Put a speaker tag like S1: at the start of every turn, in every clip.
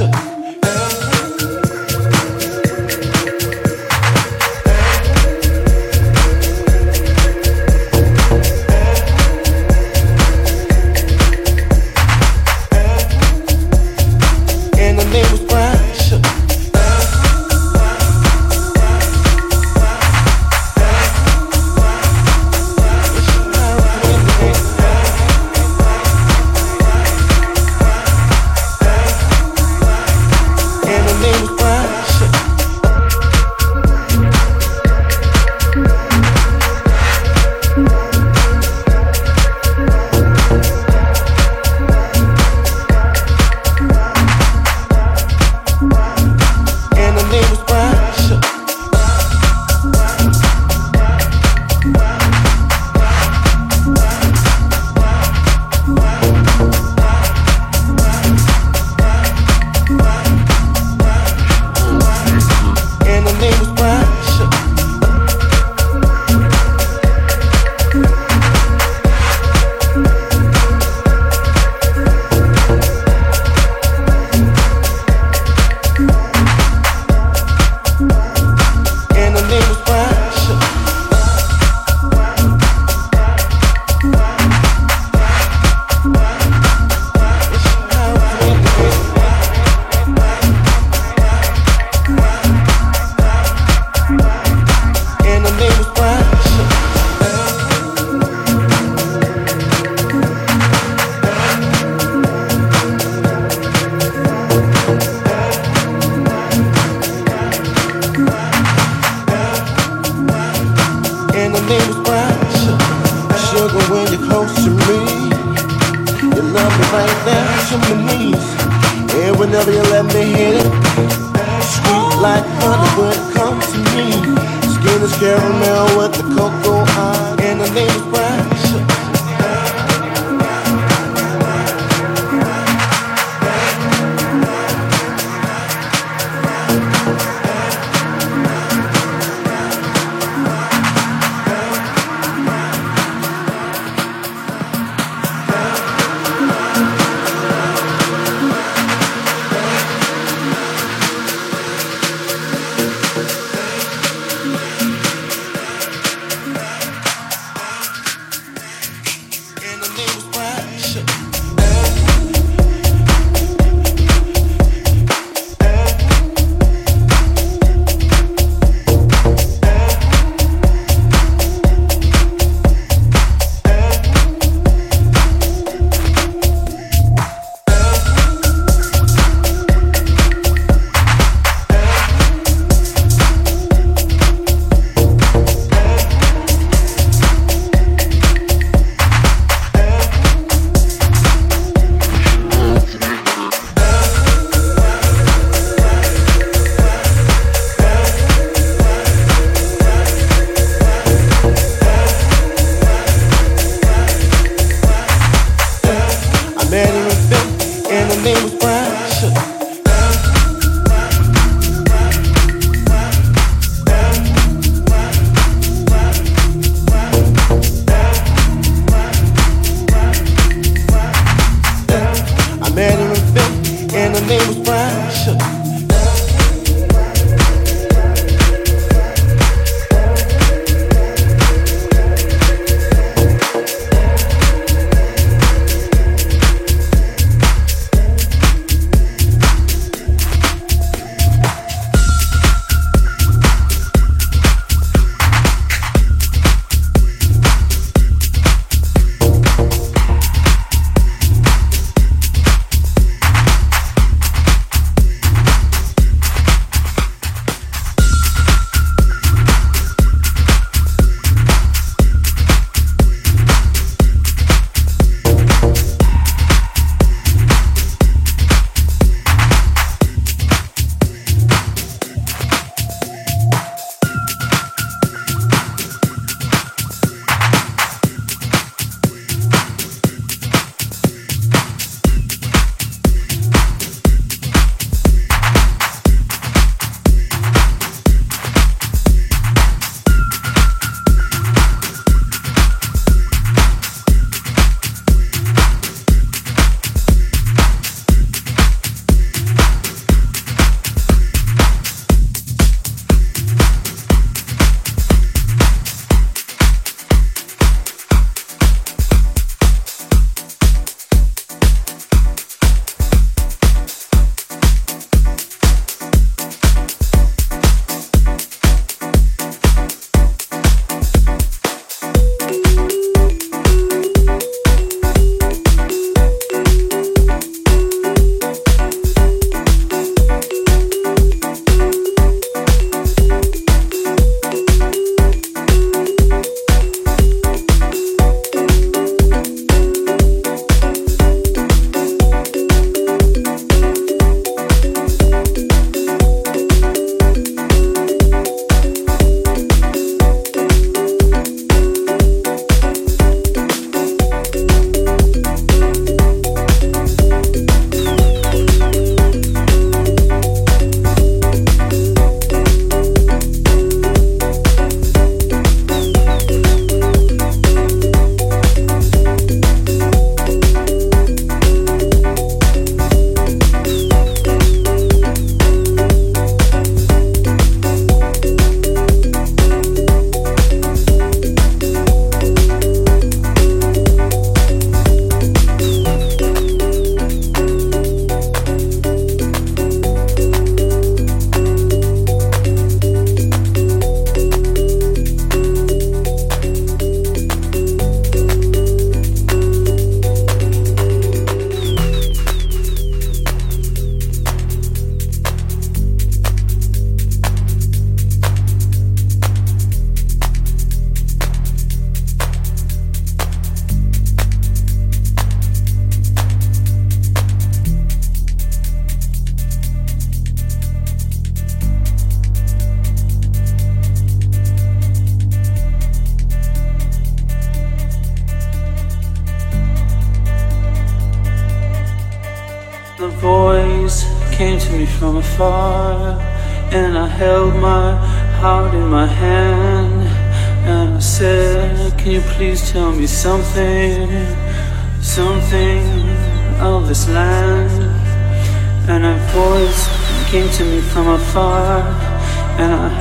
S1: 셔 knees. And whenever you're.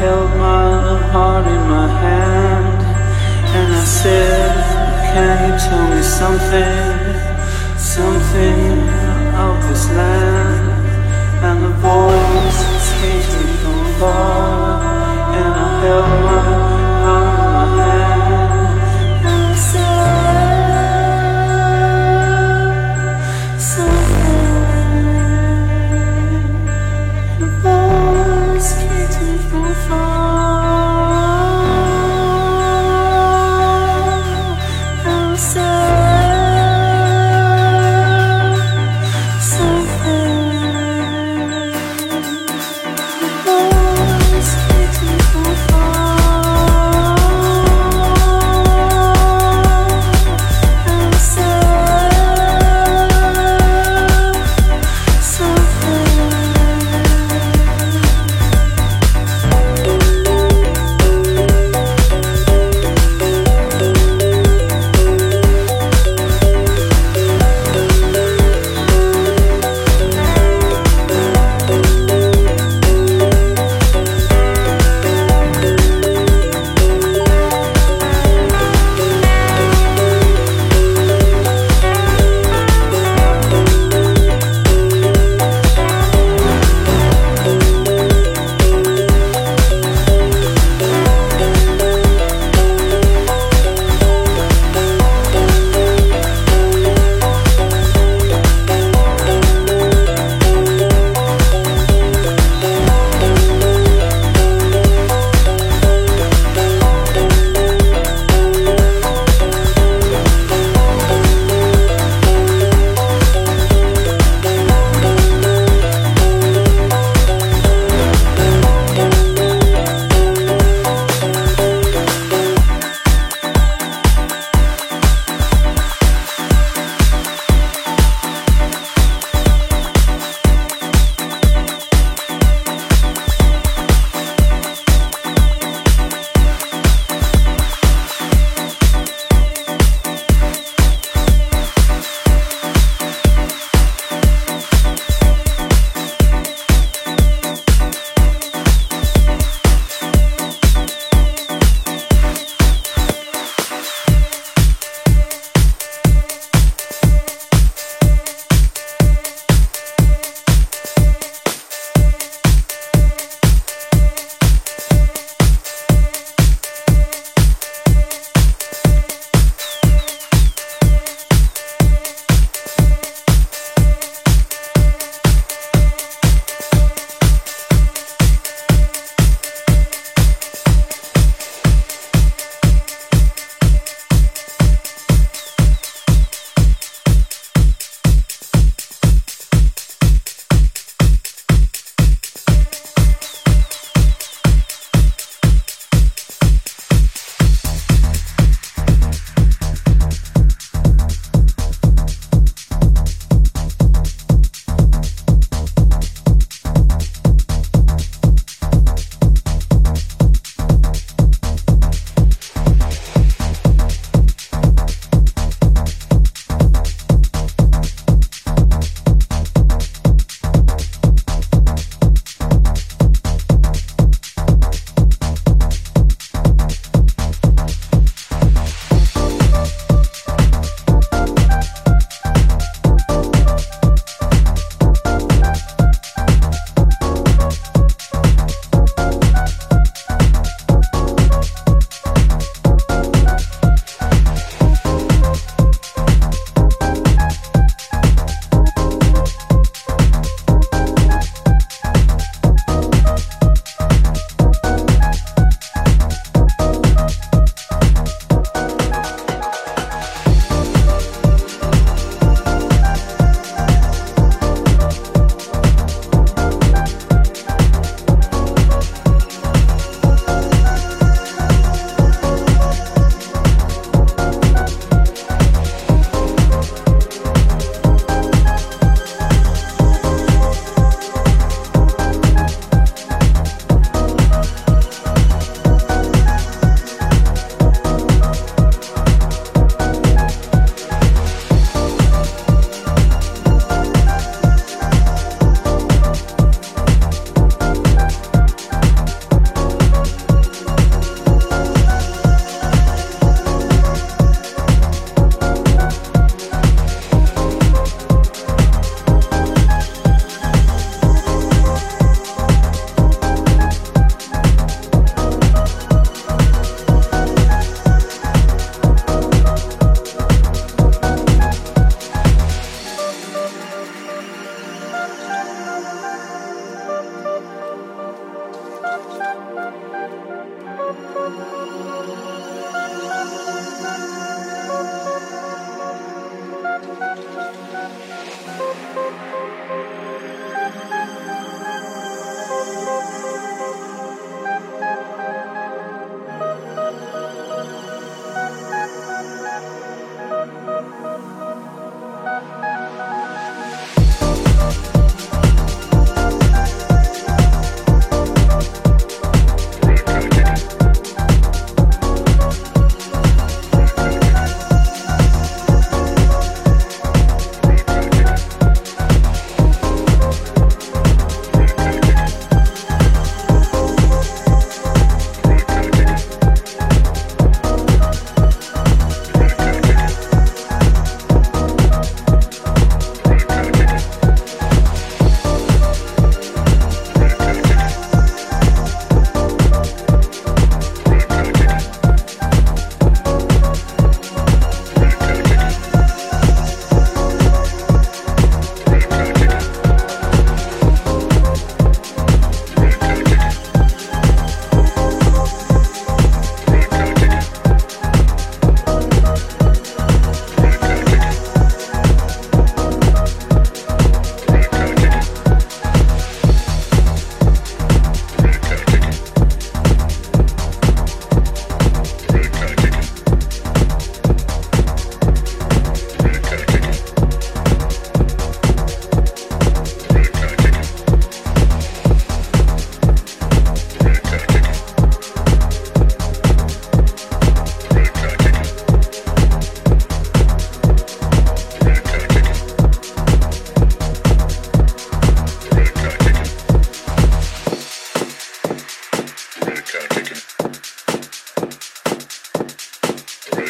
S1: held my heart in my hand and I said, Can you tell me something, something of this land? And the voice came to me from far, and I held my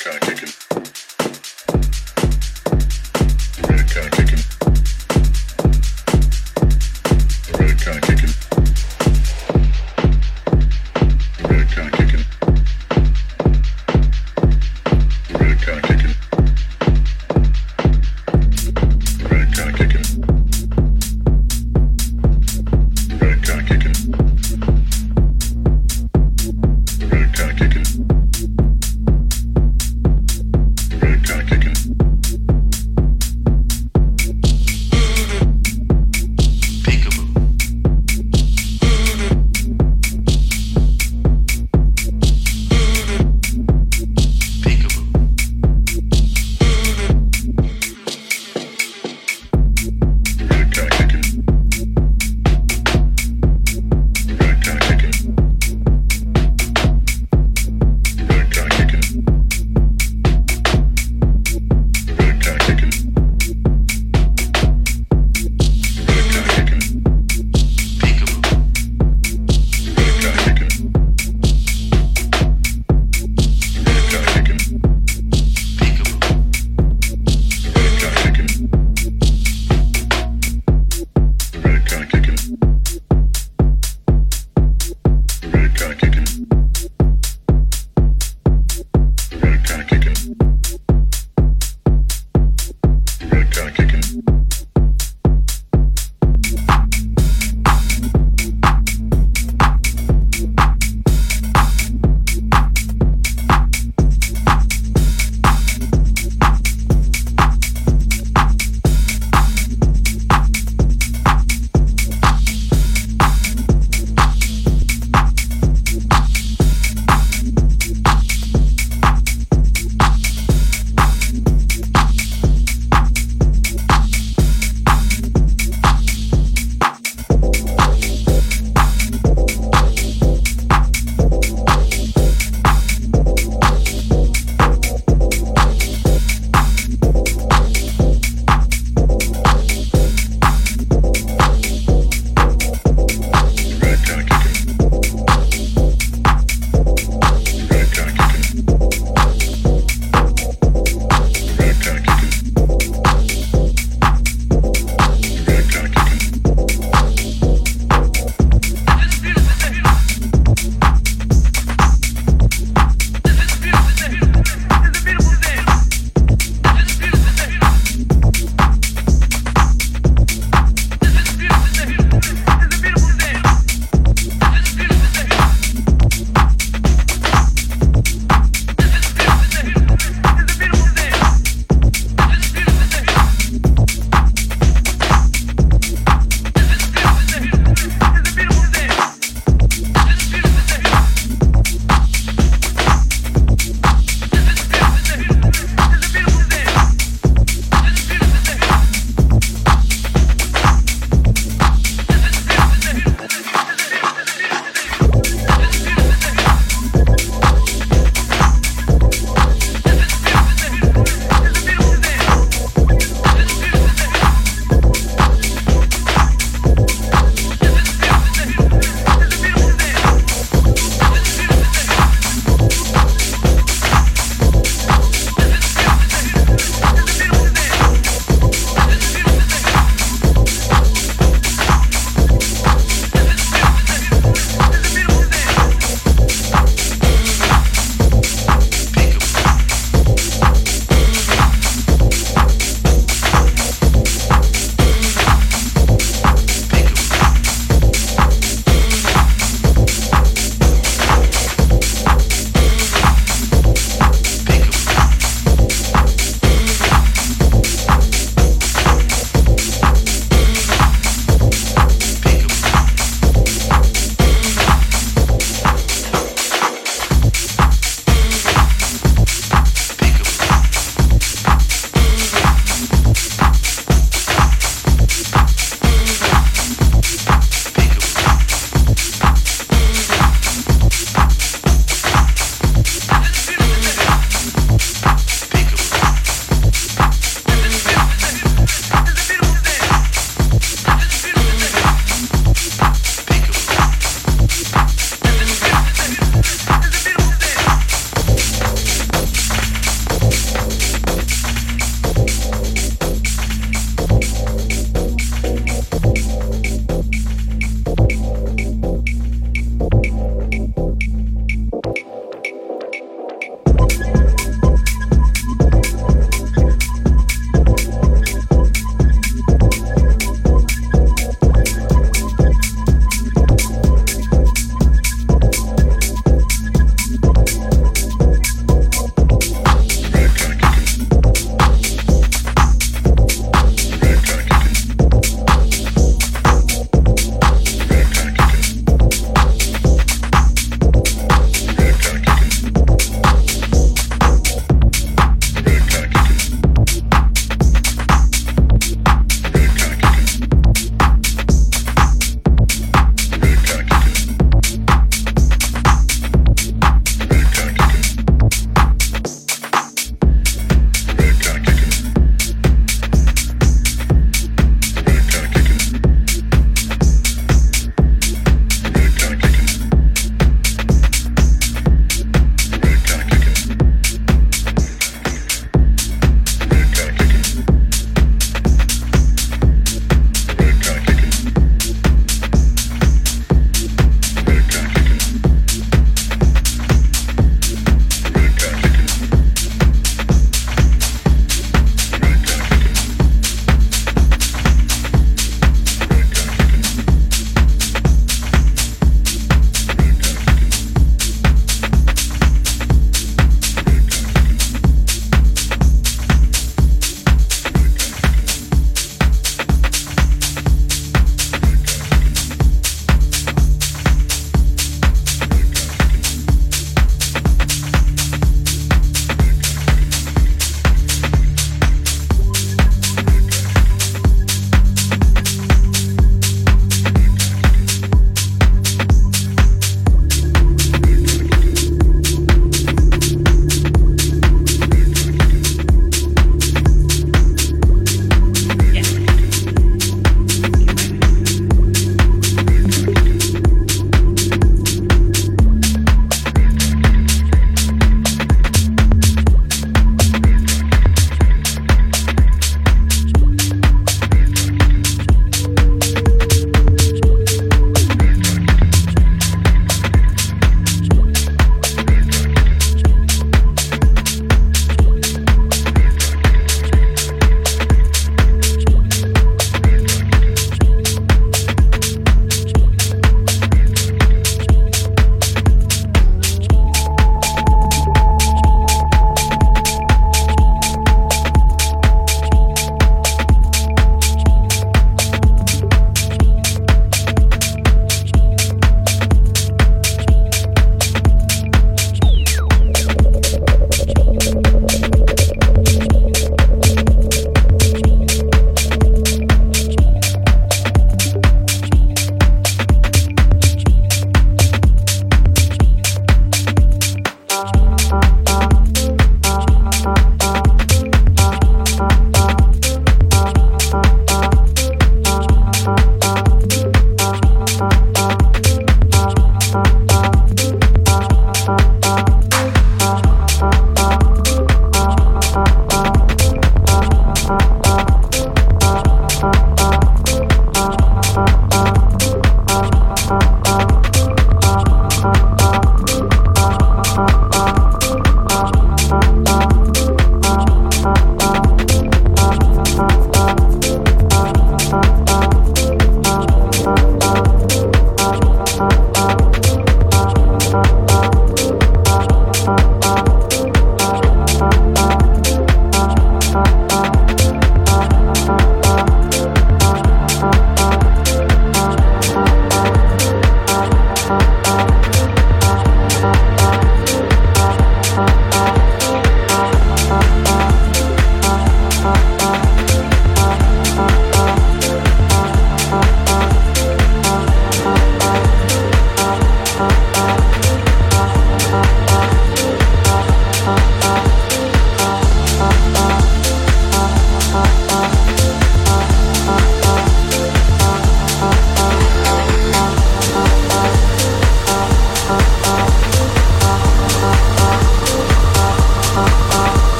S1: kind of kicking.